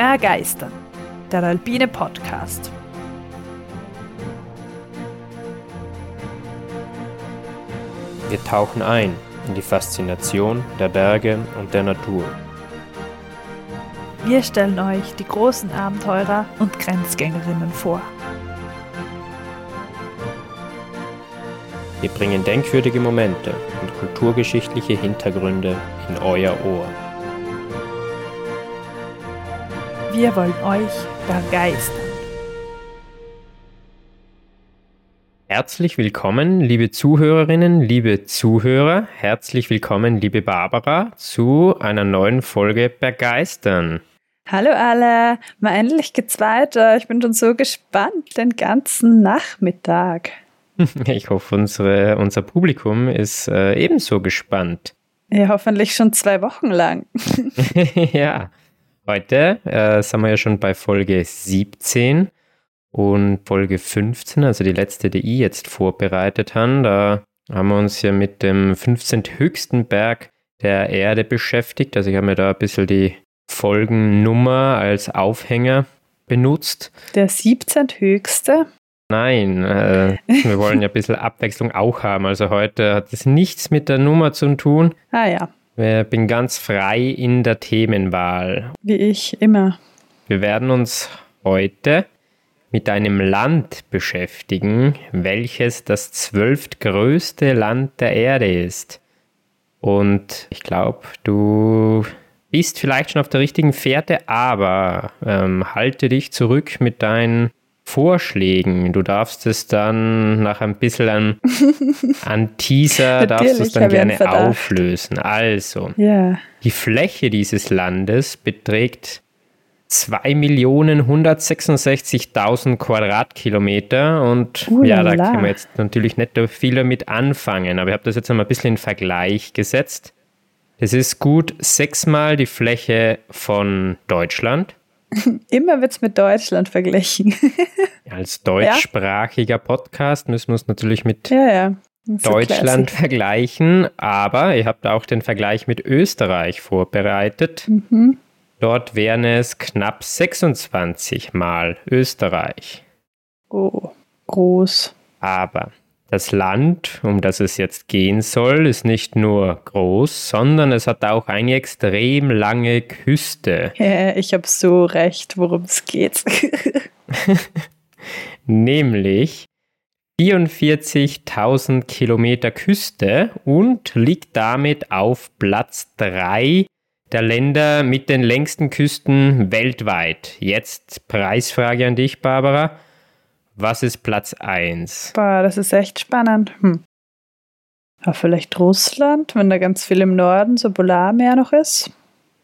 Bergeistern, der alpine Podcast. Wir tauchen ein in die Faszination der Berge und der Natur. Wir stellen euch die großen Abenteurer und Grenzgängerinnen vor. Wir bringen denkwürdige Momente und kulturgeschichtliche Hintergründe in euer Ohr. Wir wollen euch begeistern. Herzlich willkommen, liebe Zuhörerinnen, liebe Zuhörer. Herzlich willkommen, liebe Barbara, zu einer neuen Folge Begeistern. Hallo alle, mal endlich geht's weiter. Ich bin schon so gespannt den ganzen Nachmittag. Ich hoffe, unsere, unser Publikum ist äh, ebenso gespannt. Ja, hoffentlich schon zwei Wochen lang. ja, heute äh, sind wir ja schon bei Folge 17 und Folge 15, also die letzte, die ich jetzt vorbereitet habe. Da haben wir uns ja mit dem 15. höchsten Berg der Erde beschäftigt. Also ich habe mir da ein bisschen die Folgennummer als Aufhänger benutzt. Der 17. höchste? Nein, äh, wir wollen ja ein bisschen Abwechslung auch haben. Also heute hat es nichts mit der Nummer zu tun. Ah ja. Ich bin ganz frei in der Themenwahl. Wie ich immer. Wir werden uns heute mit einem Land beschäftigen, welches das zwölftgrößte Land der Erde ist. Und ich glaube, du bist vielleicht schon auf der richtigen Fährte, aber ähm, halte dich zurück mit deinen Vorschlägen. Du darfst es dann nach ein bisschen an, an Teaser, darfst du es dann gerne auflösen. Also, yeah. die Fläche dieses Landes beträgt 2.166.000 Quadratkilometer und uh, ja, da können wir jetzt natürlich nicht viel damit anfangen, aber ich habe das jetzt einmal ein bisschen in Vergleich gesetzt. Es ist gut sechsmal die Fläche von Deutschland. Immer wird es mit Deutschland verglichen. Als deutschsprachiger Podcast müssen wir es natürlich mit ja, ja. Deutschland classic. vergleichen, aber ihr habt auch den Vergleich mit Österreich vorbereitet. Mhm. Dort wären es knapp 26 Mal Österreich. Oh, groß. Aber das Land, um das es jetzt gehen soll, ist nicht nur groß, sondern es hat auch eine extrem lange Küste. Ja, ich habe so recht, worum es geht. Nämlich 44.000 Kilometer Küste und liegt damit auf Platz 3 der Länder mit den längsten Küsten weltweit. Jetzt Preisfrage an dich, Barbara. Was ist Platz 1? Boah, das ist echt spannend. Hm. Aber vielleicht Russland, wenn da ganz viel im Norden so Polarmeer noch ist.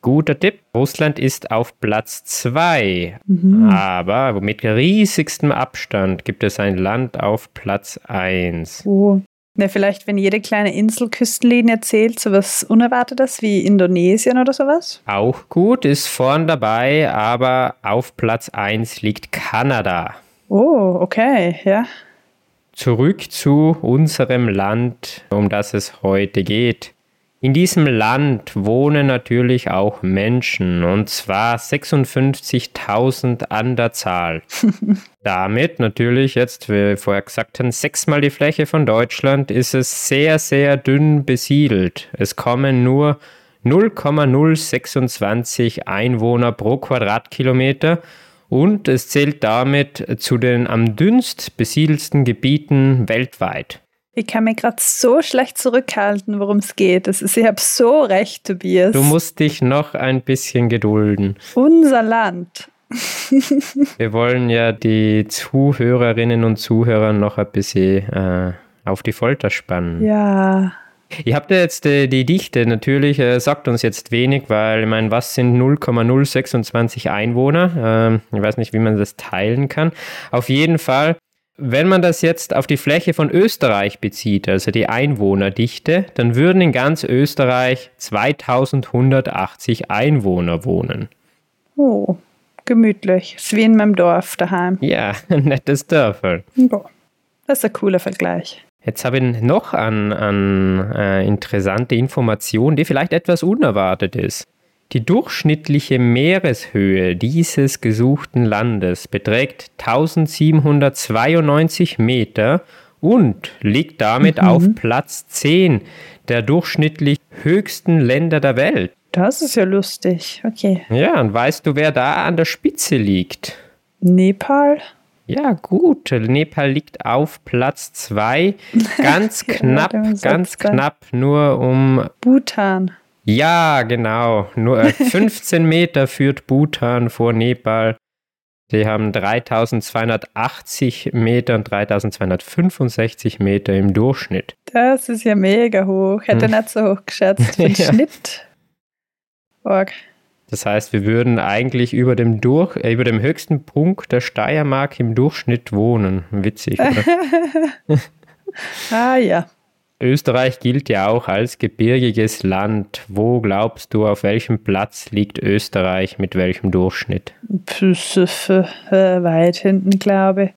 Guter Tipp. Russland ist auf Platz 2. Mhm. Aber mit riesigstem Abstand gibt es ein Land auf Platz 1. Oh. Ne, vielleicht, wenn jede kleine Inselküstenlinie zählt, so was Unerwartetes wie Indonesien oder sowas? Auch gut, ist vorn dabei, aber auf Platz 1 liegt Kanada. Oh, okay, ja. Zurück zu unserem Land, um das es heute geht. In diesem Land wohnen natürlich auch Menschen, und zwar 56.000 an der Zahl. Damit natürlich jetzt, wie wir vorher gesagt haben, sechsmal die Fläche von Deutschland, ist es sehr, sehr dünn besiedelt. Es kommen nur 0,026 Einwohner pro Quadratkilometer und es zählt damit zu den am dünnst besiedelsten Gebieten weltweit. Ich kann mich gerade so schlecht zurückhalten, worum es geht. Das ist, ich habe so recht, Tobias. Du musst dich noch ein bisschen gedulden. Unser Land. Wir wollen ja die Zuhörerinnen und Zuhörer noch ein bisschen äh, auf die Folter spannen. Ja. Ihr habt ja jetzt äh, die Dichte, natürlich äh, sagt uns jetzt wenig, weil ich meine, was sind 0,026 Einwohner? Ähm, ich weiß nicht, wie man das teilen kann. Auf jeden Fall, wenn man das jetzt auf die Fläche von Österreich bezieht, also die Einwohnerdichte, dann würden in ganz Österreich 2180 Einwohner wohnen. Oh, gemütlich. Ist wie in meinem Dorf daheim. Ja, ein nettes Dörfel. Ja, das ist ein cooler Vergleich. Jetzt habe ich noch an, an äh, interessante Informationen, die vielleicht etwas unerwartet ist. Die durchschnittliche Meereshöhe dieses gesuchten Landes beträgt 1792 Meter und liegt damit Mhm. auf Platz 10 der durchschnittlich höchsten Länder der Welt. Das ist ja lustig. Okay. Ja, und weißt du, wer da an der Spitze liegt? Nepal? Ja, gut. Nepal liegt auf Platz 2. Ganz knapp, ganz knapp nur um. Bhutan. Ja, genau. Nur äh, 15 Meter führt Bhutan vor Nepal. Die haben 3280 Meter und 3265 Meter im Durchschnitt. Das ist ja mega hoch. Hätte Hm. nicht so hoch geschätzt. Den Ja. Schnitt. Org. Das heißt, wir würden eigentlich über dem, Durch, äh, über dem höchsten Punkt der Steiermark im Durchschnitt wohnen. Witzig, oder? ah ja. Österreich gilt ja auch als gebirgiges Land. Wo glaubst du, auf welchem Platz liegt Österreich mit welchem Durchschnitt? Pf, äh, weit hinten, glaube ich.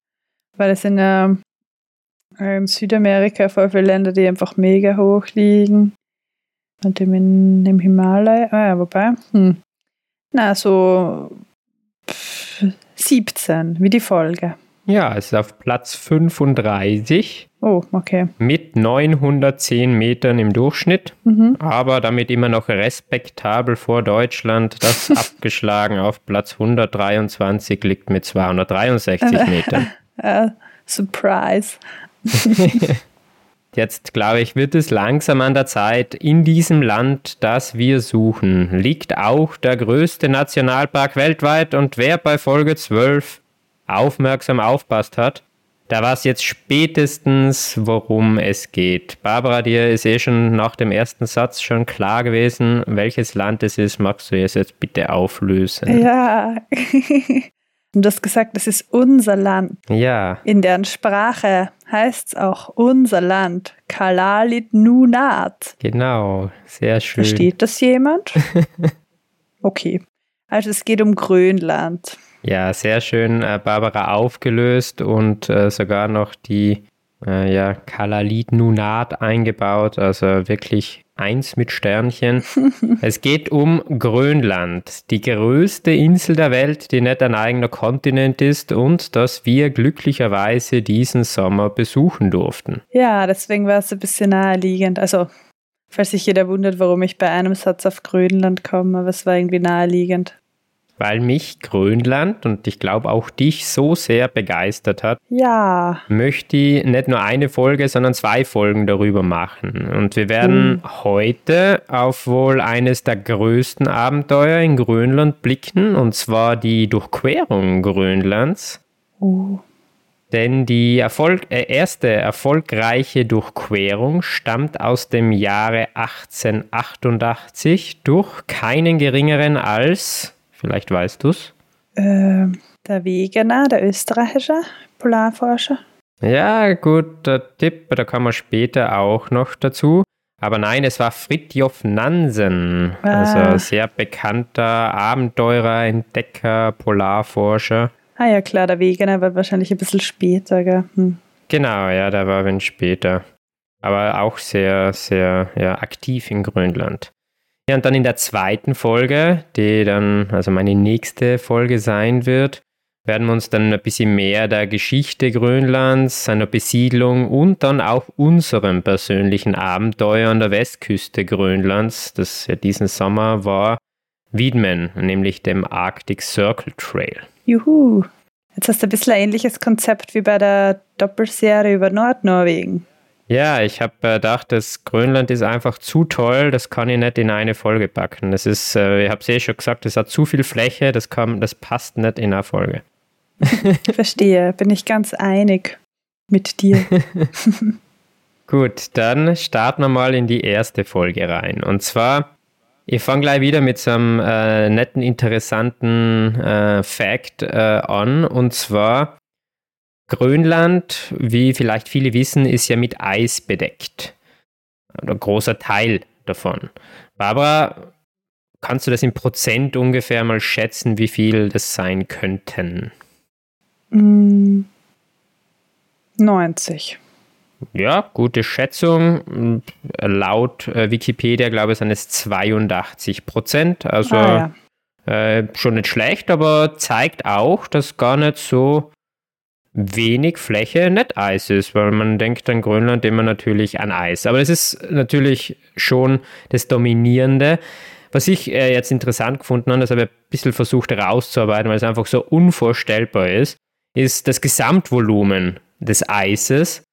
Weil es sind ja in Südamerika voll viele Länder, die einfach mega hoch liegen. Und im, in, im Himalaya, ah ja, wobei, hm. Na, so pf, 17, wie die Folge. Ja, es ist auf Platz 35 Oh, okay. mit 910 Metern im Durchschnitt, Mhm. aber damit immer noch respektabel vor Deutschland, das abgeschlagen auf Platz 123 liegt mit 263 Metern. Äh, Surprise. Jetzt glaube ich, wird es langsam an der Zeit. In diesem Land, das wir suchen, liegt auch der größte Nationalpark weltweit und wer bei Folge 12 aufmerksam aufpasst hat, da weiß jetzt spätestens, worum es geht. Barbara, dir ist eh schon nach dem ersten Satz schon klar gewesen, welches Land es ist. Magst du es jetzt bitte auflösen? Ja. Du hast gesagt, das ist unser Land. Ja, In deren Sprache heißt es auch unser Land. Kalalit Nunat. genau. Sehr schön. Versteht das jemand? Okay. Also es geht um Grönland. Ja, sehr schön, äh, Barbara aufgelöst und äh, sogar noch die äh, ja, Kalalit Nunat eingebaut, also wirklich eins mit Sternchen. es geht um Grönland, die größte Insel der Welt, die nicht ein eigener Kontinent ist und das wir glücklicherweise diesen Sommer besuchen durften. Ja, deswegen war es ein bisschen naheliegend. Also, falls sich jeder wundert, warum ich bei einem Satz auf Grönland komme, aber es war irgendwie naheliegend. Weil mich Grönland und ich glaube auch dich so sehr begeistert hat, Ja. möchte ich nicht nur eine Folge, sondern zwei Folgen darüber machen. Und wir werden heute auf wohl eines der größten Abenteuer in Grönland blicken, und zwar die Durchquerung Grönlands. Oh. Denn die Erfolg äh, erste erfolgreiche Durchquerung stammt aus dem Jahre 1888 durch keinen geringeren als, vielleicht weißt du's, Ähm, der Wegener, der österreichische Polarforscher. Ja, guter Tipp, da kommen wir später auch noch dazu. Aber nein, es war Fridtjof Nansen, Ah. also sehr bekannter Abenteurer, Entdecker, Polarforscher. Ah ja, klar, der Wegener war wahrscheinlich ein bisschen später, gell? Hm. Genau, ja, der war ein wenig später. Aber auch sehr, sehr ja, aktiv in Grönland. Ja, und dann in der zweiten Folge, die dann also meine nächste Folge sein wird, werden wir uns dann ein bisschen mehr der Geschichte Grönlands, seiner Besiedlung und dann auch unserem persönlichen Abenteuer an der Westküste Grönlands, das ja diesen Sommer war, widmen, nämlich dem Arctic Circle Trail. Juhu. Jetzt hast du ein bisschen ein ähnliches Konzept wie bei der Doppelserie über Nordnorwegen. Ja, ich habe äh, gedacht, das Grönland ist einfach zu toll, das kann ich nicht in eine Folge packen. Das ist, äh, ich habe es eh schon gesagt, es hat zu viel Fläche, das, kann, das passt nicht in eine Folge. Verstehe, bin ich ganz einig mit dir. Gut, dann starten wir mal in die erste Folge rein. Und zwar, ich fange gleich wieder mit so einem äh, netten, interessanten äh, Fact äh, an. Und zwar, Grönland, wie vielleicht viele wissen, ist ja mit Eis bedeckt. Oder ein großer Teil davon. Barbara, kannst du das in Prozent ungefähr mal schätzen, wie viel das sein könnten? Mm, 90. ja, gute Schätzung. Laut äh, Wikipedia, glaube ich, sind es 82 Prozent. Also ah, ja. äh, schon nicht schlecht, aber zeigt auch, dass gar nicht so wenig Fläche nicht Eis ist, weil man denkt an Grönland immer natürlich an Eis. Aber das ist natürlich schon das Dominierende. Was ich äh, jetzt interessant gefunden habe, das habe ich ein bisschen versucht herauszuarbeiten, weil es einfach so unvorstellbar ist, ist das Gesamtvolumen des Eises.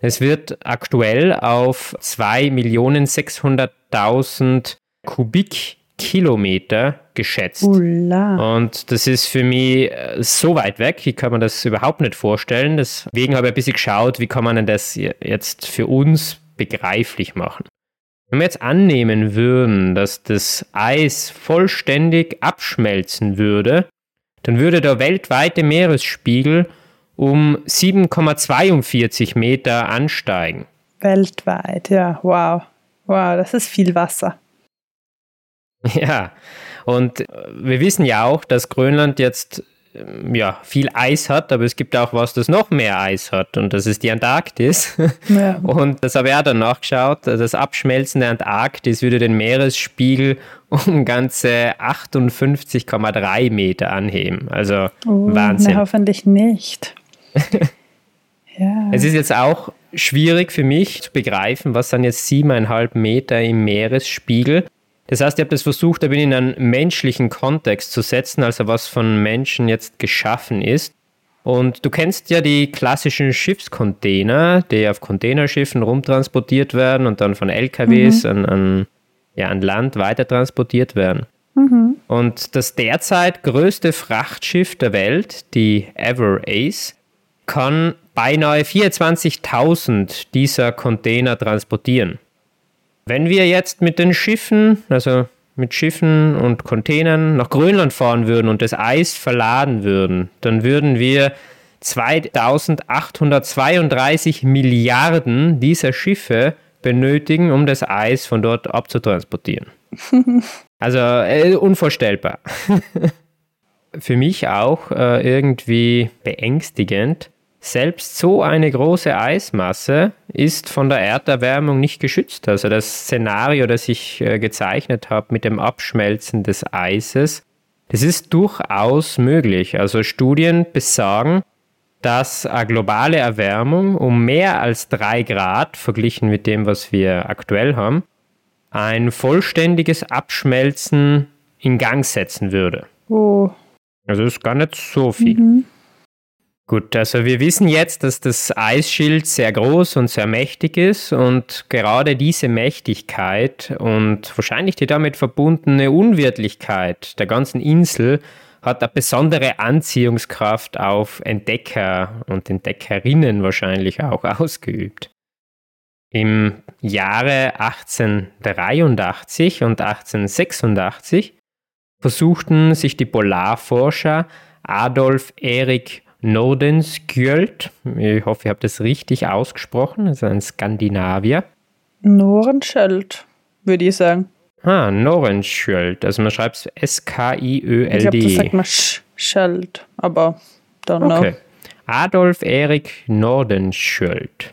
Es wird aktuell auf 2.600.000 Kubikkilometer geschätzt. Ula. Und das ist für mich äh, so weit weg, ich kann mir das überhaupt nicht vorstellen. Deswegen habe ich ein bisschen geschaut, wie kann man denn das jetzt für uns begreiflich machen. Wenn wir jetzt annehmen würden, dass das Eis vollständig abschmelzen würde, dann würde der weltweite Meeresspiegel um 7,42 Meter ansteigen. Weltweit, ja, wow. Wow, das ist viel Wasser. Ja, und wir wissen ja auch, dass Grönland jetzt ähm, ja, viel Eis hat, aber es gibt auch was, das noch mehr Eis hat und das ist die Antarktis. Ja. Und das habe ich auch dann nachgeschaut. Das Abschmelzen der Antarktis würde den Meeresspiegel um ganze 58,3 Meter anheben. Also oh, Wahnsinn. Na, hoffentlich nicht. ja. Es ist jetzt auch schwierig für mich zu begreifen, was sind jetzt siebeneinhalb Meter im Meeresspiegel. Das heißt, ich habe das versucht, da bin in einen menschlichen Kontext zu setzen, also was von Menschen jetzt geschaffen ist. Und du kennst ja die klassischen Schiffscontainer, die auf Containerschiffen rumtransportiert werden und dann von LKWs mhm. an, an, ja, an Land weiter transportiert werden. Mhm. Und das derzeit größte Frachtschiff der Welt, die Ever Ace, kann beinahe 24.000 dieser Container transportieren. Wenn wir jetzt mit den Schiffen, also mit Schiffen und Containern nach Grönland fahren würden und das Eis verladen würden, dann würden wir 2832 Milliarden dieser Schiffe benötigen, um das Eis von dort abzutransportieren. also äh, unvorstellbar. Für mich auch äh, irgendwie beängstigend, selbst so eine große Eismasse ist von der Erderwärmung nicht geschützt. Also das Szenario, das ich äh, gezeichnet habe mit dem Abschmelzen des Eises, das ist durchaus möglich. Also Studien besagen, dass eine globale Erwärmung um mehr als drei Grad verglichen mit dem, was wir aktuell haben, ein vollständiges Abschmelzen in Gang setzen würde. Oh. Also das ist gar nicht so viel. Mhm. Gut, also wir wissen jetzt, dass das Eisschild sehr groß und sehr mächtig ist und gerade diese Mächtigkeit und wahrscheinlich die damit verbundene Unwirtlichkeit der ganzen Insel hat eine besondere Anziehungskraft auf Entdecker und Entdeckerinnen wahrscheinlich auch ausgeübt. Im Jahre 1883 und 1886 versuchten sich die Polarforscher Adolf Erik Nordenskjöld. Ich hoffe, ich habe das richtig ausgesprochen. Das ist ein Skandinavier. Nordenskjöld, würde ich sagen. Ah, Nordenskjöld. Also man schreibt es S-K-I-Ö-L-D. Ich glaube, das sagt man Scheld, aber don't know. Okay. Adolf Erik Nordenskjöld.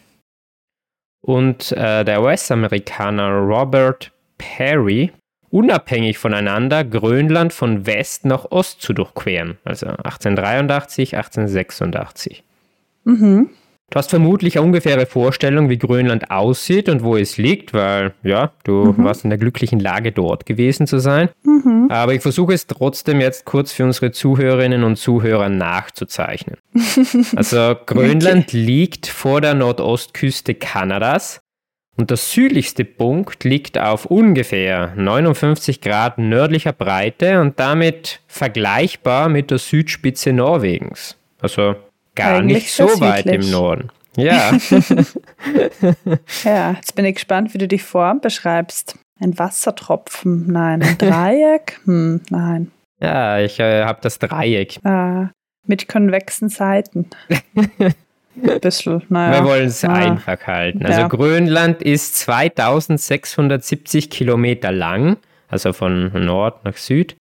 Und äh, der US-Amerikaner Robert Perry unabhängig voneinander Grönland von West nach Ost zu durchqueren. Also 1883, 1886. Mhm. Du hast vermutlich eine ungefähre Vorstellung, wie Grönland aussieht und wo es liegt, weil ja, du mhm. warst in der glücklichen Lage, dort gewesen zu sein. Mhm. Aber ich versuche es trotzdem jetzt kurz für unsere Zuhörerinnen und Zuhörer nachzuzeichnen. also Grönland okay. liegt vor der Nordostküste Kanadas und der südlichste Punkt liegt auf ungefähr 59 Grad nördlicher Breite und damit vergleichbar mit der Südspitze Norwegens. Also gar Eigentlich nicht so weit im Norden. Ja. ja, jetzt bin ich gespannt, wie du die Form beschreibst. Ein Wassertropfen, nein. Ein Dreieck, hm, nein. Ja, ich äh, habe das Dreieck. Ah, mit konvexen Seiten. Ein bisschen, naja. Wir wollen es ah. einfach halten. Also ja. Grönland ist 2670 Kilometer lang, also von Nord nach Süd.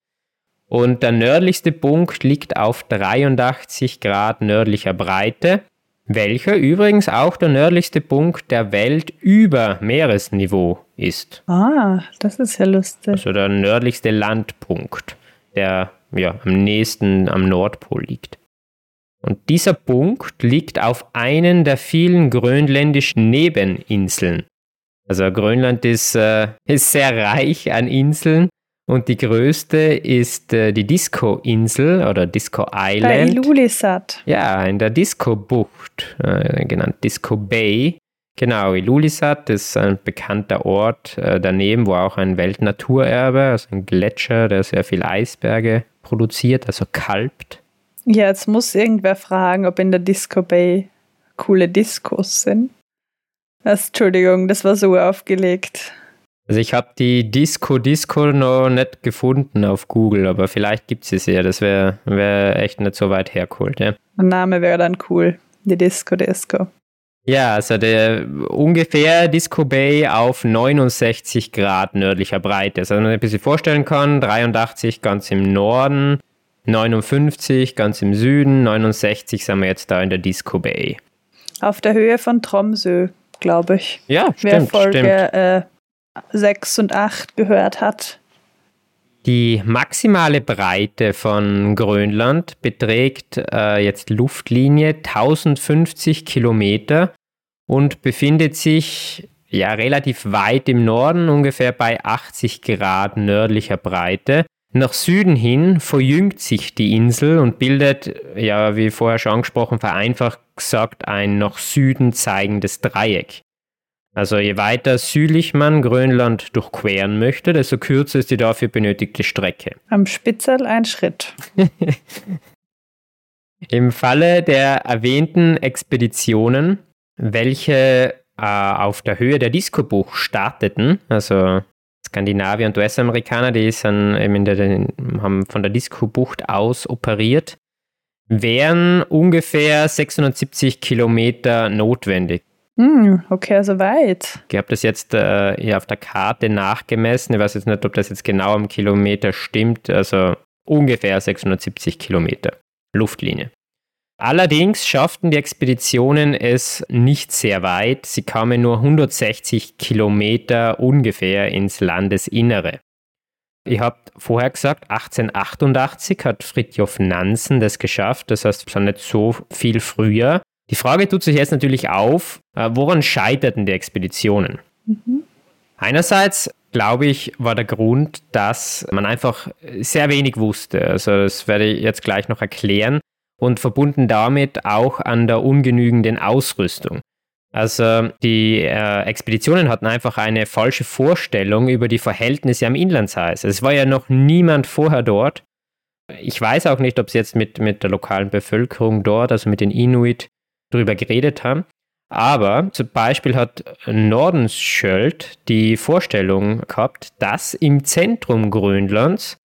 Und der nördlichste Punkt liegt auf 83 Grad nördlicher Breite. welcher übrigens auch der nördlichste Punkt der Welt über Meeresniveau ist. Ah, das ist ja lustig. Also der nördlichste Landpunkt, der ja am nächsten am Nordpol liegt. Und dieser Punkt liegt auf einen der vielen grönländischen Nebeninseln. Also Grönland ist, äh, ist sehr reich an Inseln und die größte ist äh, die Disco-Insel oder Disco Island. Bei Ilulissat. Ja, in der Disco-Bucht, äh, genannt Disco Bay. Genau, Ilulissat ist ein bekannter Ort äh, daneben, wo auch ein Weltnaturerbe, also ein Gletscher, der sehr viel Eisberge produziert, also kalbt. Ja, jetzt muss irgendwer fragen, ob in der Disco Bay coole Diskos sind. Das, Entschuldigung, das war so aufgelegt. Also ich habe die Disco Disco noch nicht gefunden auf Google, aber vielleicht gibt es sie ja. Das wäre wär echt nicht so weit hergeholt. Ja. Der Name wäre dann cool. Die Disco Disco. Ja, also der ungefähr Disco Bay auf 69 Grad nördlicher Breite. Also wenn man sich ein bisschen vorstellen kann, 83 ganz im Norden, 59 ganz im Süden, 69 sind wir jetzt da in der Disco Bay. Auf der Höhe von Tromsø, glaube ich. Ja, Wer stimmt, Folge stimmt. Äh, 6 und 8 gehört hat. Die maximale Breite von Grönland beträgt äh, jetzt Luftlinie 1050 Kilometer und befindet sich ja relativ weit im Norden, ungefähr bei 80 Grad nördlicher Breite. Nach Süden hin verjüngt sich die Insel und bildet, ja, wie vorher schon angesprochen, vereinfacht gesagt, ein nach Süden zeigendes Dreieck. Also je weiter südlich man Grönland durchqueren möchte, desto kürzer ist die dafür benötigte Strecke. Am Spitzel ein Schritt. Im Falle der erwähnten Expeditionen, welche äh, auf der Höhe der Disco-Bucht starteten, also Skandinavier und US-Amerikaner, die sind eben der, haben von der Disco-Bucht aus operiert, wären ungefähr 670 Kilometer notwendig. Hm, okay, also weit. Ich habe das jetzt äh, hier auf der Karte nachgemessen. Ich weiß jetzt nicht, ob das jetzt genau am Kilometer stimmt. Also ungefähr 670 Kilometer Luftlinie. Allerdings schafften die Expeditionen es nicht sehr weit. Sie kamen nur 160 Kilometer ungefähr ins Landesinnere. Ich habe vorher gesagt, 1888 hat Fridtjof Nansen das geschafft. Das heißt, schon nicht so viel früher. Die Frage tut sich jetzt natürlich auf, äh, woran scheiterten die Expeditionen? Mhm. Einerseits, glaube ich, war der Grund, dass man einfach sehr wenig wusste. Also das werde ich jetzt gleich noch erklären. Und verbunden damit auch an der ungenügenden Ausrüstung. Also die äh, Expeditionen hatten einfach eine falsche Vorstellung über die Verhältnisse am Inlandseis. Es war ja noch niemand vorher dort. Ich weiß auch nicht, ob es jetzt mit, mit der lokalen Bevölkerung dort, also mit den Inuit, drüber geredet haben. Aber zum Beispiel hat Nordenskjöld die Vorstellung gehabt, dass im Zentrum Grönlands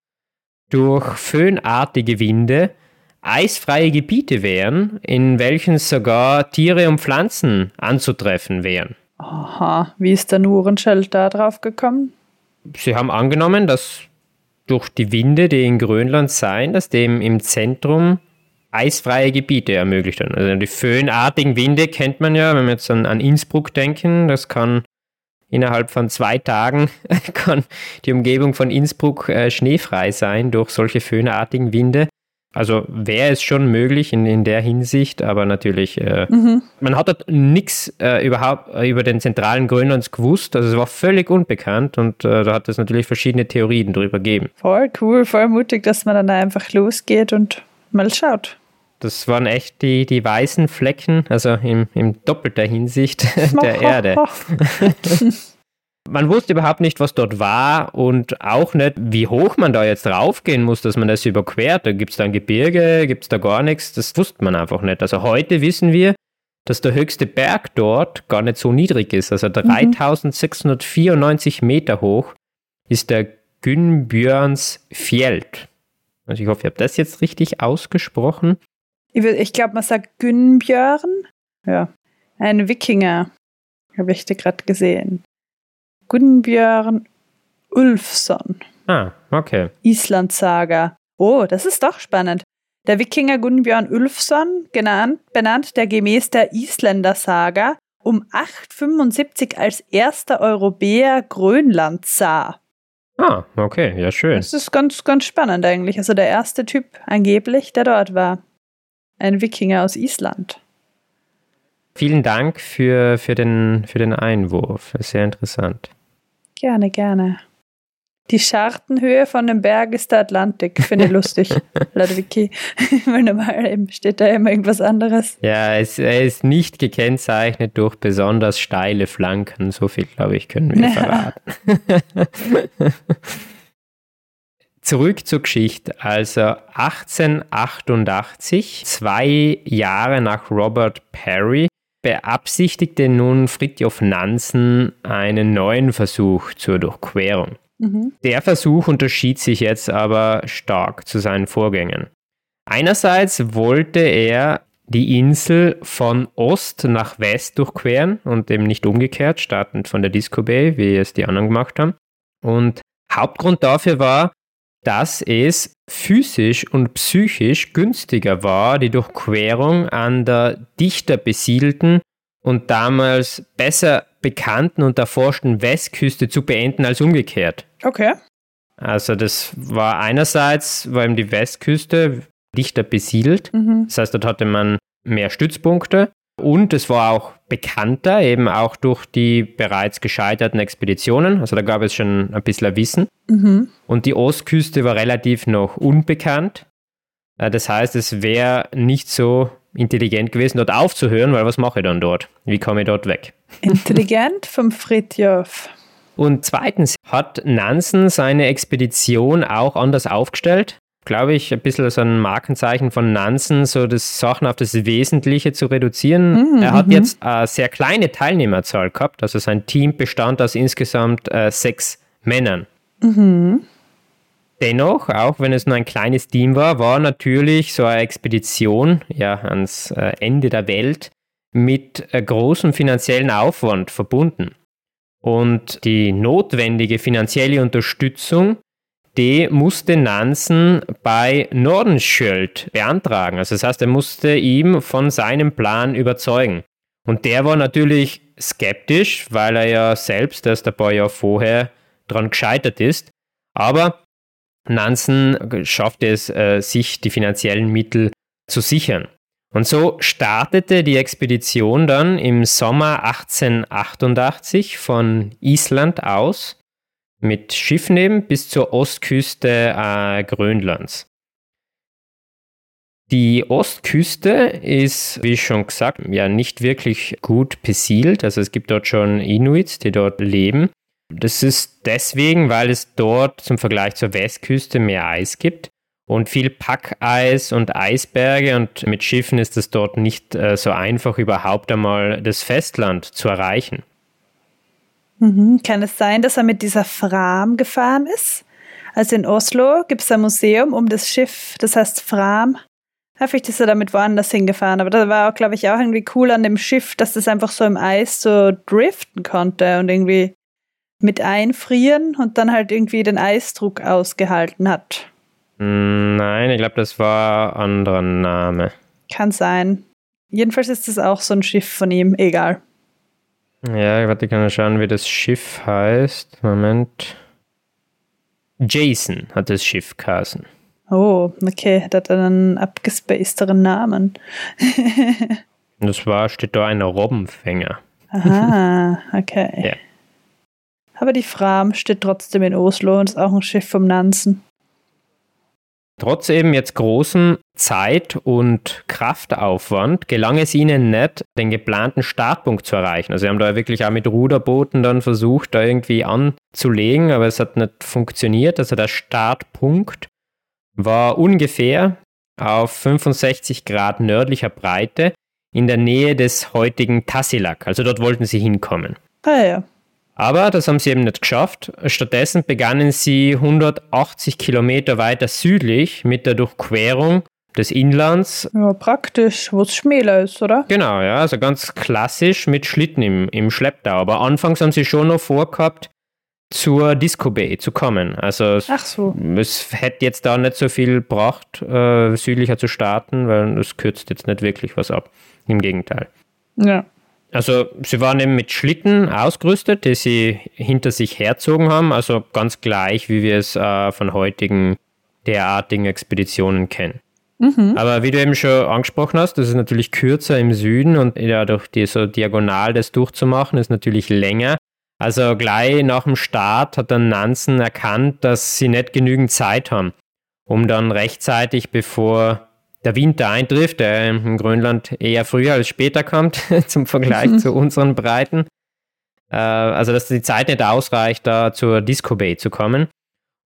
durch föhnartige Winde eisfreie Gebiete wären, in welchen sogar Tiere und Pflanzen anzutreffen wären. Aha, wie ist der Nordenskjöld da drauf gekommen? Sie haben angenommen, dass durch die Winde, die in Grönland seien, dass dem im Zentrum eisfreie Gebiete ermöglicht haben. Also die föhnartigen Winde kennt man ja, wenn wir jetzt an, an Innsbruck denken, das kann innerhalb von zwei Tagen kann die Umgebung von Innsbruck äh, schneefrei sein durch solche föhnartigen Winde. Also wäre es schon möglich in, in der Hinsicht, aber natürlich, äh, mhm. man hat dort nichts äh, überhaupt äh, über den zentralen Grönlands gewusst. Also es war völlig unbekannt und äh, da hat es natürlich verschiedene Theorien drüber gegeben. Voll cool, voll mutig, dass man dann einfach losgeht und mal schaut. Das waren echt die, die weißen Flecken, also in, in doppelter Hinsicht der Erde. man wusste überhaupt nicht, was dort war und auch nicht, wie hoch man da jetzt raufgehen muss, dass man das überquert. Da gibt es da ein Gebirge, gibt es da gar nichts, das wusste man einfach nicht. Also heute wissen wir, dass der höchste Berg dort gar nicht so niedrig ist. Also 3694 Meter hoch ist der Günbjörns Fjeld. Also ich hoffe, ich habe das jetzt richtig ausgesprochen. Ich, ich glaube, man sagt Gunnbjörn. Ja. Ein Wikinger. Habe ich dir gerade gesehen. Gunnbjörn Ulfsson. Ah, okay. Island-Saga. Oh, das ist doch spannend. Der Wikinger Gunnbjörn Ulfsson, genannt, benannt der gemäß der Isländer-Saga um 875 als erster Europäer Grönland sah. Ah, okay, ja schön. Das ist ganz, ganz spannend eigentlich. Also der erste Typ angeblich, der dort war. Ein Wikinger aus Island. Vielen Dank für, für, den, für den Einwurf. Sehr interessant. Gerne, gerne. Die Schartenhöhe von dem Berg ist der Atlantik. Finde ich lustig. laut Wiki. Weil normal steht da immer irgendwas anderes. Ja, es, er ist nicht gekennzeichnet durch besonders steile Flanken. So viel, glaube ich, können wir ja. verraten. Zurück zur Geschichte. Also 1888, zwei Jahre nach Robert Perry, beabsichtigte nun Fridtjof Nansen einen neuen Versuch zur Durchquerung. Mhm. Der Versuch unterschied sich jetzt aber stark zu seinen Vorgängen. Einerseits wollte er die Insel von Ost nach West durchqueren und eben nicht umgekehrt, startend von der Disco Bay, wie es die anderen gemacht haben. Und Hauptgrund dafür war, dass es physisch und psychisch günstiger war, die Durchquerung an der dichter besiedelten und damals besser bekannten und erforschten Westküste zu beenden als umgekehrt. Okay. Also das war einerseits, war eben die Westküste dichter besiedelt. Mhm. Das heißt, dort hatte man mehr Stützpunkte und es war auch bekannter, eben auch durch die bereits gescheiterten Expeditionen. Also da gab es schon ein bisschen Wissen. Mhm. Und die Ostküste war relativ noch unbekannt. Äh, das heißt, es wäre nicht so intelligent gewesen, dort aufzuhören, weil was mache ich dann dort? Wie komme ich dort weg? Intelligent vom Fritjof. Und zweitens hat Nansen seine Expedition auch anders aufgestellt. Glaube ich, ein bisschen so ein Markenzeichen von Nansen, so das Sachen auf das Wesentliche zu reduzieren. Mhm. Er hat mhm. jetzt eine sehr kleine Teilnehmerzahl gehabt, also sein Team bestand aus insgesamt äh, sechs Männern. Mhm. Dennoch, auch wenn es nur ein kleines Team war, war natürlich so eine Expedition ja, ans äh, Ende der Welt mit äh, großem finanziellen Aufwand verbunden. Und die notwendige finanzielle Unterstützung, die musste Nansen bei Nordenskjöld beantragen. Also das heißt, er musste ihm von seinem Plan überzeugen. Und der war natürlich skeptisch, weil er ja selbst erst ein paar Jahre vorher daran gescheitert ist. Aber Nansen schaffte es, äh, sich die finanziellen Mittel zu sichern. Und so startete die Expedition dann im Sommer 1888 von Island aus mit Schiffen eben bis zur Ostküste äh, Grönlands. Die Ostküste ist, wie schon gesagt, ja nicht wirklich gut besiedelt. Also es gibt dort schon Inuits, die dort leben. Das ist deswegen, weil es dort zum Vergleich zur Westküste mehr Eis gibt und viel Packeis und Eisberge und mit Schiffen ist es dort nicht äh, so einfach, überhaupt einmal das Festland zu erreichen. Mhm. Kann es sein, dass er mit dieser Fram gefahren ist? Also in Oslo gibt es ein Museum um das Schiff, das heißt Fram. Vielleicht ist er damit woanders hingefahren, aber das war, glaube ich, auch irgendwie cool an dem Schiff, dass das einfach so im Eis so driften konnte und irgendwie mit einfrieren und dann halt irgendwie den Eisdruck ausgehalten hat. Nein, ich glaube, das war ein anderer Name. Kann sein. Jedenfalls ist das auch so ein Schiff von ihm, egal. Ja, warte, ich kann schauen, wie das Schiff heißt. Moment. Jason hat das Schiff geheißen. Oh, okay, hat er einen abgespacederen Namen. das war, steht da ein Robbenfänger. Aha, okay. ja. Aber die Fram steht trotzdem in Oslo und ist auch ein Schiff vom Nansen. Trotz eben jetzt großem Zeit- und Kraftaufwand gelang es ihnen nicht, den geplanten Startpunkt zu erreichen. Also sie haben da wirklich auch mit Ruderbooten dann versucht, da irgendwie anzulegen, aber es hat nicht funktioniert. Also der Startpunkt war ungefähr auf 65 Grad nördlicher Breite in der Nähe des heutigen Tassilak. Also dort wollten sie hinkommen. Ah ja. Aber das haben sie eben nicht geschafft. Stattdessen begannen sie 180 Kilometer weiter südlich mit der Durchquerung des Inlands. Ja, praktisch, wo es schmäler ist, oder? Genau, ja, also ganz klassisch mit Schlitten im, im Schlepptau. Aber anfangs haben sie schon noch vorgehabt, zur Disco Bay zu kommen. Also Ach so. es hätte jetzt da nicht so viel gebracht, äh, südlicher zu starten, weil es kürzt jetzt nicht wirklich was ab. Im Gegenteil. Ja. Also sie waren eben mit Schlitten ausgerüstet, die sie hinter sich herzogen haben, also ganz gleich, wie wir es äh, von heutigen derartigen Expeditionen kennen. Mhm. Aber wie du eben schon angesprochen hast, das ist natürlich kürzer im Süden und ja, durch die so diagonal das durchzumachen, ist natürlich länger. Also gleich nach dem Start hat dann Nansen erkannt, dass sie nicht genügend Zeit haben, um dann rechtzeitig, bevor der Winter eintrifft, der in Grönland eher früher als später kommt, zum Vergleich Mhm. zu unseren Breiten. Äh, also, dass die Zeit nicht ausreicht, da zur Disco Bay zu kommen.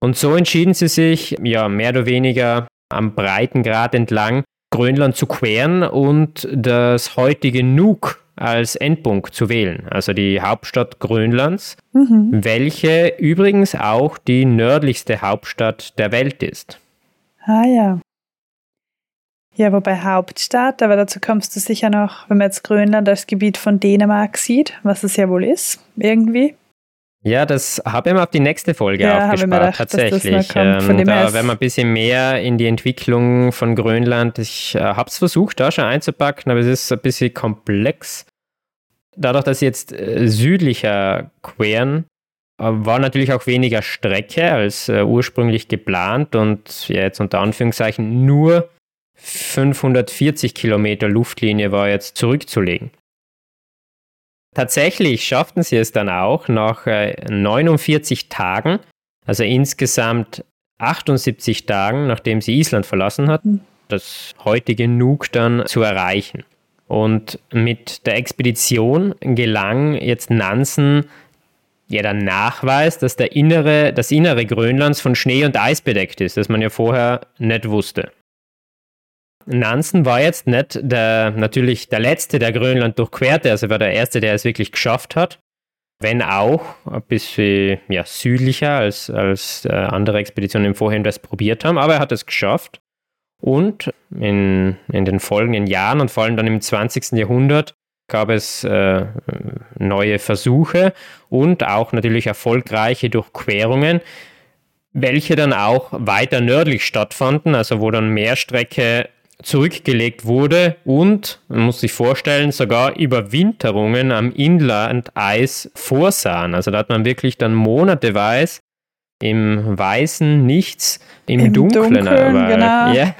Und so entschieden sie sich, ja, mehr oder weniger am Breitengrad entlang Grönland zu queren und das heutige Nuuk als Endpunkt zu wählen, also die Hauptstadt Grönlands, Mhm. welche übrigens auch die nördlichste Hauptstadt der Welt ist. Ah ja. Ja, wobei Hauptstadt, aber dazu kommst du sicher noch, wenn man jetzt Grönland als Gebiet von Dänemark sieht, was es ja wohl ist, irgendwie. Ja, das habe ich mir auf die nächste Folge Ja, aufgespart, gedacht, das tatsächlich. kommt. Von Ähm, da werden wir ein bisschen mehr in die Entwicklung von Grönland. Ich äh, habe es versucht, da schon einzupacken, aber es ist ein bisschen komplex. Dadurch, dass sie jetzt äh, südlicher queren, äh, war natürlich auch weniger Strecke als äh, ursprünglich geplant und ja, jetzt unter Anführungszeichen nur 540 Kilometer Luftlinie war jetzt zurückzulegen. Tatsächlich schafften sie es dann auch nach äh, 49 Tagen, also insgesamt 78 Tagen, nachdem sie Island verlassen hatten, das heutige Nuuk dann zu erreichen. Und mit der Expedition gelang jetzt Nansen ja der Nachweis, dass der innere, das Innere Grönlands von Schnee und Eis bedeckt ist, das man ja vorher nicht wusste. Nansen war jetzt nicht der, natürlich der Letzte, der Grönland durchquerte, also war der Erste, der es wirklich geschafft hat. Wenn auch ein bisschen ja, südlicher als, als äh, andere Expeditionen im Vorhinein das probiert haben, aber er hat es geschafft. Und in, in den folgenden Jahren und vor allem dann im 20. Jahrhundert gab es äh, neue Versuche und auch natürlich erfolgreiche Durchquerungen, welche dann auch weiter nördlich stattfanden, also wo dann mehr Strecke zurückgelegt wurde und, man muss sich vorstellen, sogar Überwinterungen am Inlandeis vorsahen. Also da hat man wirklich dann monateweise im weißen Nichts, im, Im Dunklen, Dunkeln, aber, genau. ja,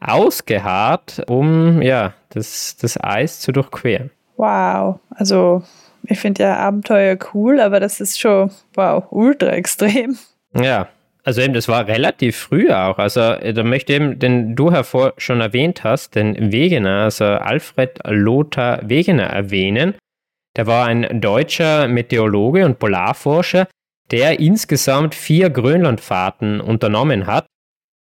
ausgeharrt, um ja, das, das Eis zu durchqueren. Wow. Also, ich finde ja Abenteuer cool, aber das ist schon, wow, ultra extrem. Ja, also eben, das war relativ früh auch. Also äh, da möchte ich eben, den du hervor schon erwähnt hast, den Wegener, also Alfred Lothar Wegener erwähnen. Der war ein deutscher Meteorologe und Polarforscher, der insgesamt vier Grönlandfahrten unternommen hat.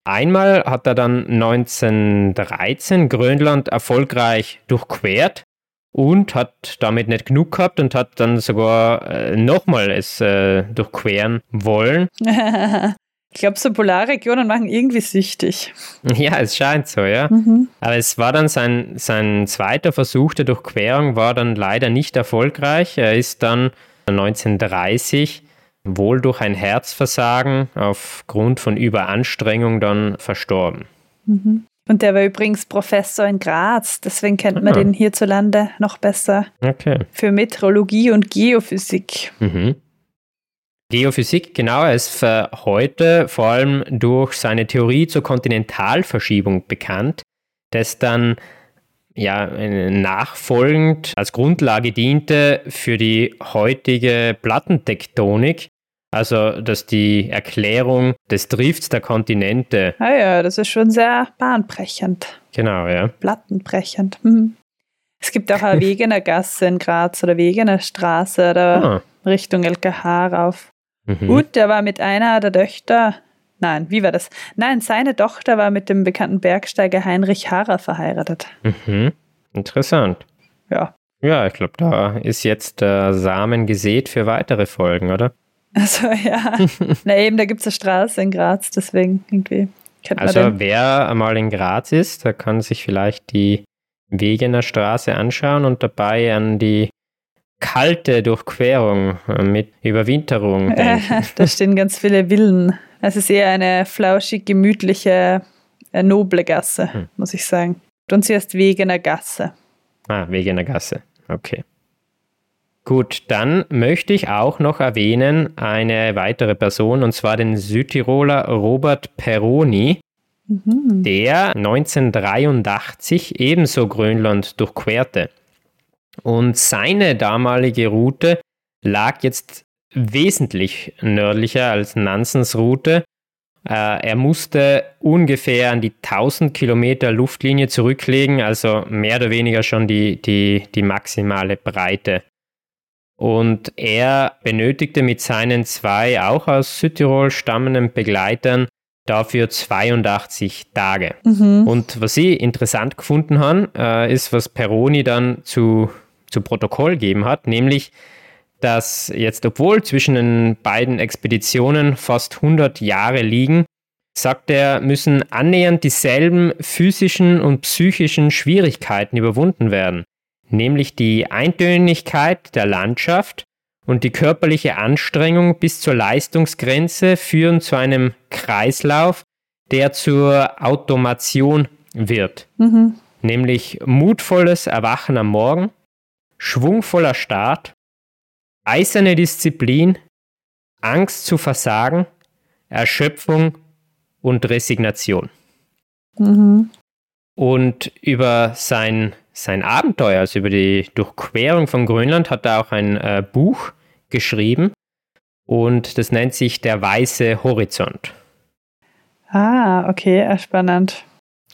Einmal hat er dann 1913 Grönland erfolgreich durchquert und hat damit nicht genug gehabt und hat dann sogar äh, nochmal es äh, durchqueren wollen. ich glaube, so Polarregionen machen irgendwie süchtig. Ja, es scheint so, ja. Mhm. Aber es war dann sein, sein zweiter Versuch der Durchquerung, war dann leider nicht erfolgreich. Er ist dann 1930 wohl durch ein Herzversagen aufgrund von Überanstrengung dann verstorben. Mhm. Und der war übrigens Professor in Graz, deswegen kennt man Ah. den hierzulande noch besser Okay. für Meteorologie und Geophysik. Mhm. Geophysik, genau, er ist für heute vor allem durch seine Theorie zur Kontinentalverschiebung bekannt, das dann ja äh, nachfolgend als Grundlage diente für die heutige Plattentektonik, also dass die Erklärung des Drifts der Kontinente, Ah ja, das ist schon sehr bahnbrechend, genau, ja. plattenbrechend. Mhm. Es gibt auch eine Wegener Gasse in Graz oder Wegener Straße da Ah, Richtung LKH rauf. Mhm. Und der war mit einer der Töchter, nein, wie war das? Nein, seine Tochter war mit dem bekannten Bergsteiger Heinrich Harrer verheiratet. Mhm. Interessant. Ja, Ja, ich glaube, da ist jetzt der Samen gesät für weitere Folgen, oder? also ja. Na eben, da gibt es eine Straße in Graz, deswegen irgendwie kennt man Also wer einmal in Graz ist, der kann sich vielleicht die Wegener Straße anschauen und dabei an die kalte Durchquerung äh, mit Überwinterung da stehen ganz viele Villen. Es ist eher eine flauschig, gemütliche, äh, noble Gasse, hm. muss ich sagen. Und sie ist Wegener Gasse. Ah, Wegener Gasse. Okay. Gut, dann möchte ich auch noch erwähnen eine weitere Person, und zwar den Südtiroler Robert Peroni, mhm. der 1983 ebenso Grönland durchquerte. Und seine damalige Route lag jetzt wesentlich nördlicher als Nansens Route. Äh, er musste ungefähr an die 1000 Kilometer Luftlinie zurücklegen, also mehr oder weniger schon die, die, die maximale Breite. Und er benötigte mit seinen zwei auch aus Südtirol stammenden Begleitern dafür 82 Tage. Mhm. Und was sie interessant gefunden haben, äh, ist, was Peroni dann zu, zu Protokoll gegeben hat, nämlich, dass jetzt, obwohl zwischen den beiden Expeditionen fast 100 Jahre liegen, sagt er, müssen annähernd dieselben physischen und psychischen Schwierigkeiten überwunden werden, nämlich die Eintönigkeit der Landschaft und die körperliche Anstrengung bis zur Leistungsgrenze führen zu einem Kreislauf, der zur Automation wird, mhm. nämlich mutvolles Erwachen am Morgen, schwungvoller Start, eiserne Disziplin, Angst zu versagen, Erschöpfung und Resignation. Mhm. Und über sein, sein Abenteuer, also über die Durchquerung von Grönland, hat er auch ein äh, Buch geschrieben und das nennt sich Der weiße Horizont. Ah, okay, spannend.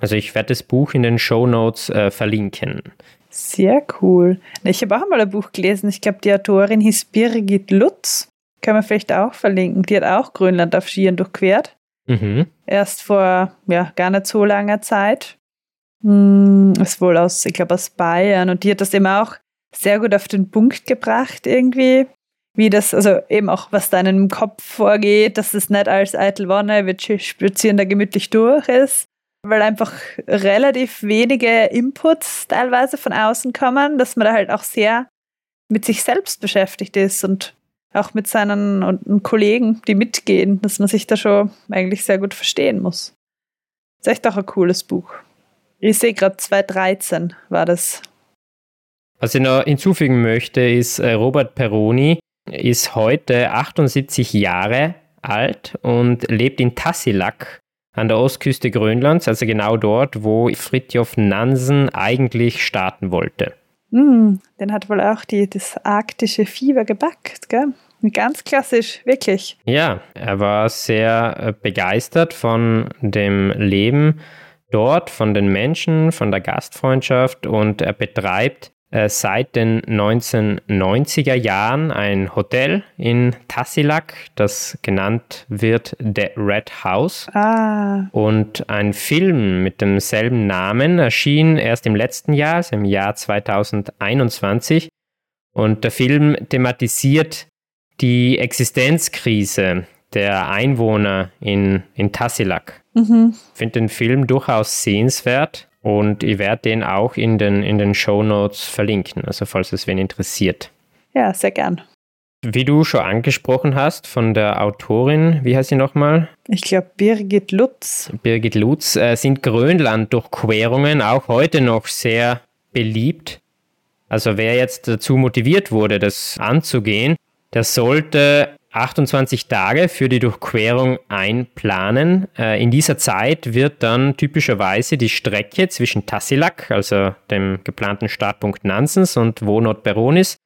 Also ich werde das Buch in den Show Notes äh, verlinken. Sehr cool. Ich habe auch mal ein Buch gelesen. Ich glaube, die Autorin hieß Birgit Lutz. Kann man vielleicht auch verlinken. Die hat auch Grönland auf Skiern durchquert. Mhm. Erst vor ja, gar nicht so langer Zeit. Hm, ist wohl aus, ich glaube, aus Bayern. Und die hat das eben auch sehr gut auf den Punkt gebracht, irgendwie. Wie das, also eben auch, was da in deinem Kopf vorgeht, dass es nicht als eitel Wonne, wir spazieren da gemütlich durch ist, weil einfach relativ wenige Inputs teilweise von außen kommen, dass man da halt auch sehr mit sich selbst beschäftigt ist und auch mit seinen und Kollegen, die mitgehen, dass man sich da schon eigentlich sehr gut verstehen muss. ist echt auch ein cooles Buch. Ich sehe gerade 2013 war das. Was ich noch hinzufügen möchte, ist äh, Robert Peroni ist heute 78 Jahre alt und lebt in Tassilak an der Ostküste Grönlands, also genau dort, wo Fritjof Nansen eigentlich starten wollte. Mm, den hat wohl auch die, das arktische Fieber gebackt, gell? Ganz klassisch, wirklich. Ja, er war sehr äh, begeistert von dem Leben dort, von den Menschen, von der Gastfreundschaft und er betreibt seit den 1990er Jahren ein Hotel in Tassilak, das genannt wird The Red House. Ah. Und ein Film mit demselben Namen erschien erst im letzten Jahr, also im Jahr 2021. Und der Film thematisiert die Existenzkrise der Einwohner in, in Tassilak. Mhm. Ich finde den Film durchaus sehenswert und ich werde den auch in den, in den Show Notes verlinken, also falls es wen interessiert. Ja, sehr gern. Wie du schon angesprochen hast von der Autorin, wie heißt sie nochmal? Ich glaube Birgit Lutz. Birgit Lutz äh, sind Grönland-Durchquerungen auch heute noch sehr beliebt. Also wer jetzt dazu motiviert wurde, das anzugehen, der sollte 28 Tage für die Durchquerung einplanen. Äh, in dieser Zeit wird dann typischerweise die Strecke zwischen Tassilak, also dem geplanten Startpunkt Nansens und Wohnort Beronis,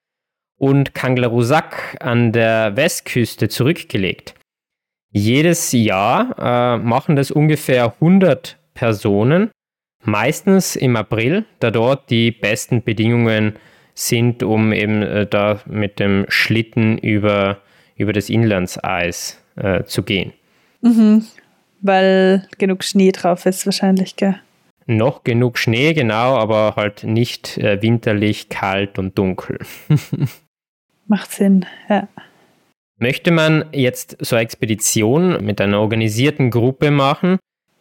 und Kanglarusak an der Westküste zurückgelegt. Jedes Jahr äh, machen das ungefähr 100 Personen, meistens im April, da dort die besten Bedingungen sind, um eben äh, da mit dem Schlitten über über das Inlandseis äh, zu gehen. Mhm. Weil genug Schnee drauf ist wahrscheinlich, gell? Noch genug Schnee, genau, aber halt nicht äh, winterlich, kalt und dunkel. Macht Sinn, ja. Möchte man jetzt so eine Expedition mit einer organisierten Gruppe machen,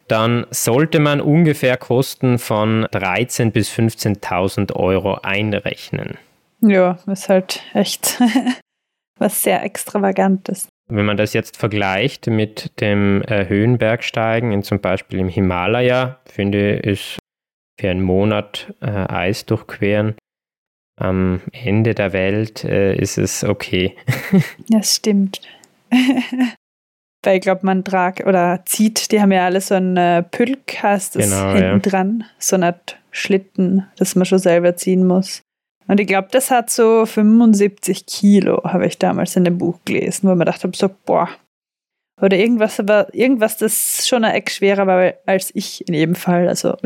dann sollte man ungefähr Kosten von 13.000 bis 15.000 Euro einrechnen. Ja, ist halt echt was sehr Extravagantes. Wenn man das jetzt vergleicht mit dem äh, Höhenbergsteigen, in zum Beispiel im Himalaya, finde ich, für einen Monat äh, Eis durchqueren am Ende der Welt äh, ist es okay. das stimmt. Weil ich glaube, man tragt oder zieht, die haben ja alle so einen äh, Pülk, heißt das genau, hinten ja. dran, so eine Art Schlitten, das man schon selber ziehen muss. Und ich glaube, das hat so 75 Kilo, habe ich damals in dem Buch gelesen, wo man dachte so, boah. Oder irgendwas, aber irgendwas, das schon ein Eck schwerer war als ich in jedem Fall. Also.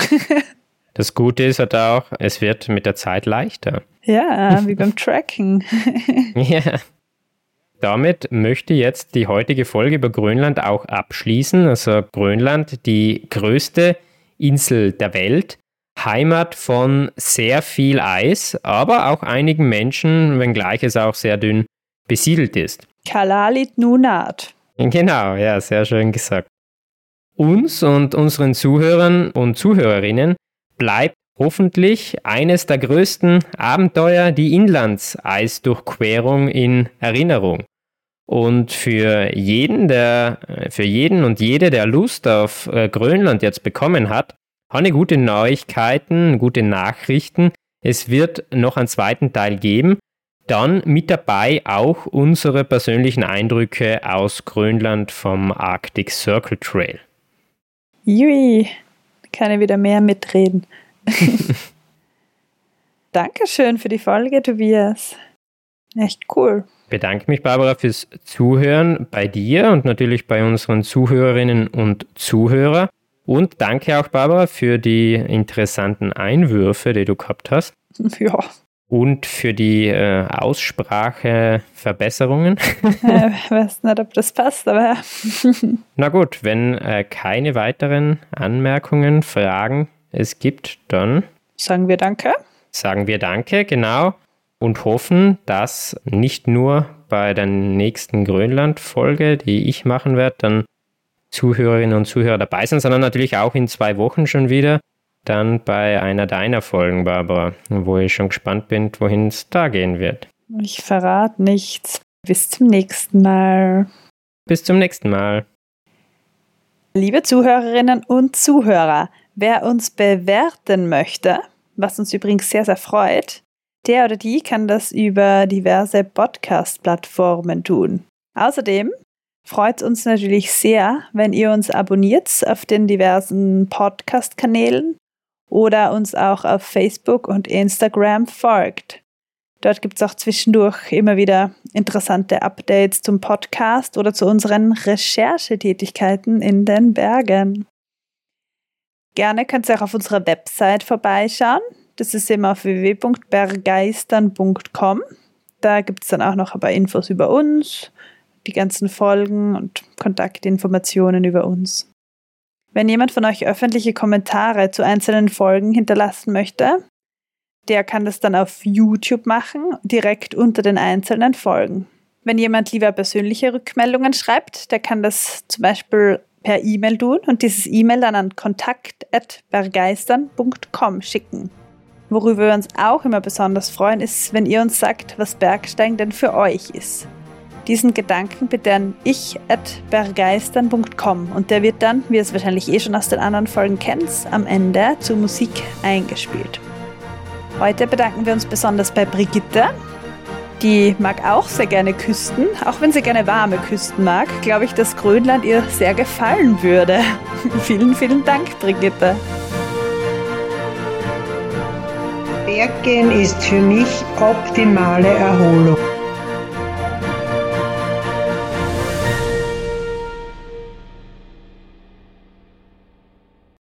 das Gute ist halt auch, es wird mit der Zeit leichter. Ja, wie beim Tracking. ja. Damit möchte jetzt die heutige Folge über Grönland auch abschließen. Also Grönland, die größte Insel der Welt, Heimat von sehr viel Eis, aber auch einigen Menschen, wenngleich es auch sehr dünn besiedelt ist. Kalalit Nunat. Genau, ja, sehr schön gesagt. Uns und unseren Zuhörern und Zuhörerinnen bleibt hoffentlich eines der größten Abenteuer die Inlandseisdurchquerung in Erinnerung. Und für jeden, der, für jeden und jede, der Lust auf äh, Grönland jetzt bekommen hat, habe gute Neuigkeiten, gute Nachrichten. Es wird noch einen zweiten Teil geben. Dann mit dabei auch unsere persönlichen Eindrücke aus Grönland vom Arctic Circle Trail. Jui, kann ich wieder mehr mitreden. Dankeschön für die Folge, Tobias. Echt cool. Bedanke mich, Barbara, fürs Zuhören bei dir und natürlich bei unseren Zuhörerinnen und Zuhörern. Und danke auch, Barbara, für die interessanten Einwürfe, die du gehabt hast. Ja. Und für die äh, Ausspracheverbesserungen. äh, weiß nicht, ob das passt, aber. Na gut, wenn äh, keine weiteren Anmerkungen, Fragen es gibt, dann sagen wir Danke. Sagen wir Danke, genau. Und hoffen, dass nicht nur bei der nächsten Grönland-Folge, die ich machen werde, dann Zuhörerinnen und Zuhörer dabei sind, sondern natürlich auch in zwei Wochen schon wieder dann bei einer deiner Folgen, Barbara, wo ich schon gespannt bin, wohin es da gehen wird. Ich verrate nichts. Bis zum nächsten Mal. Bis zum nächsten Mal. Liebe Zuhörerinnen und Zuhörer, wer uns bewerten möchte, was uns übrigens sehr, sehr freut, der oder die kann das über diverse Podcast-Plattformen tun. Außerdem freut uns natürlich sehr, wenn ihr uns abonniert auf den diversen Podcast-Kanälen oder uns auch auf Facebook und Instagram folgt. Dort gibt es auch zwischendurch immer wieder interessante Updates zum Podcast oder zu unseren Recherchetätigkeiten in den Bergen. Gerne könnt ihr auch auf unserer Website vorbeischauen. Das ist immer auf www.bergeistern.com. Da gibt es dann auch noch ein paar Infos über uns, die ganzen Folgen und Kontaktinformationen über uns. Wenn jemand von euch öffentliche Kommentare zu einzelnen Folgen hinterlassen möchte, der kann das dann auf YouTube machen, direkt unter den einzelnen Folgen. Wenn jemand lieber persönliche Rückmeldungen schreibt, der kann das zum Beispiel per E-Mail tun und dieses E-Mail dann an kontakt.bergeistern.com schicken. Worüber wir uns auch immer besonders freuen, ist, wenn ihr uns sagt, was Bergsteigen denn für euch ist. Diesen Gedanken bitte an ich.bergeistern.com und der wird dann, wie ihr es wahrscheinlich eh schon aus den anderen Folgen kennt, am Ende zur Musik eingespielt. Heute bedanken wir uns besonders bei Brigitte. Die mag auch sehr gerne Küsten. Auch wenn sie gerne warme Küsten mag, glaube ich, dass Grönland ihr sehr gefallen würde. vielen, vielen Dank, Brigitte. Berggehen ist für mich optimale Erholung.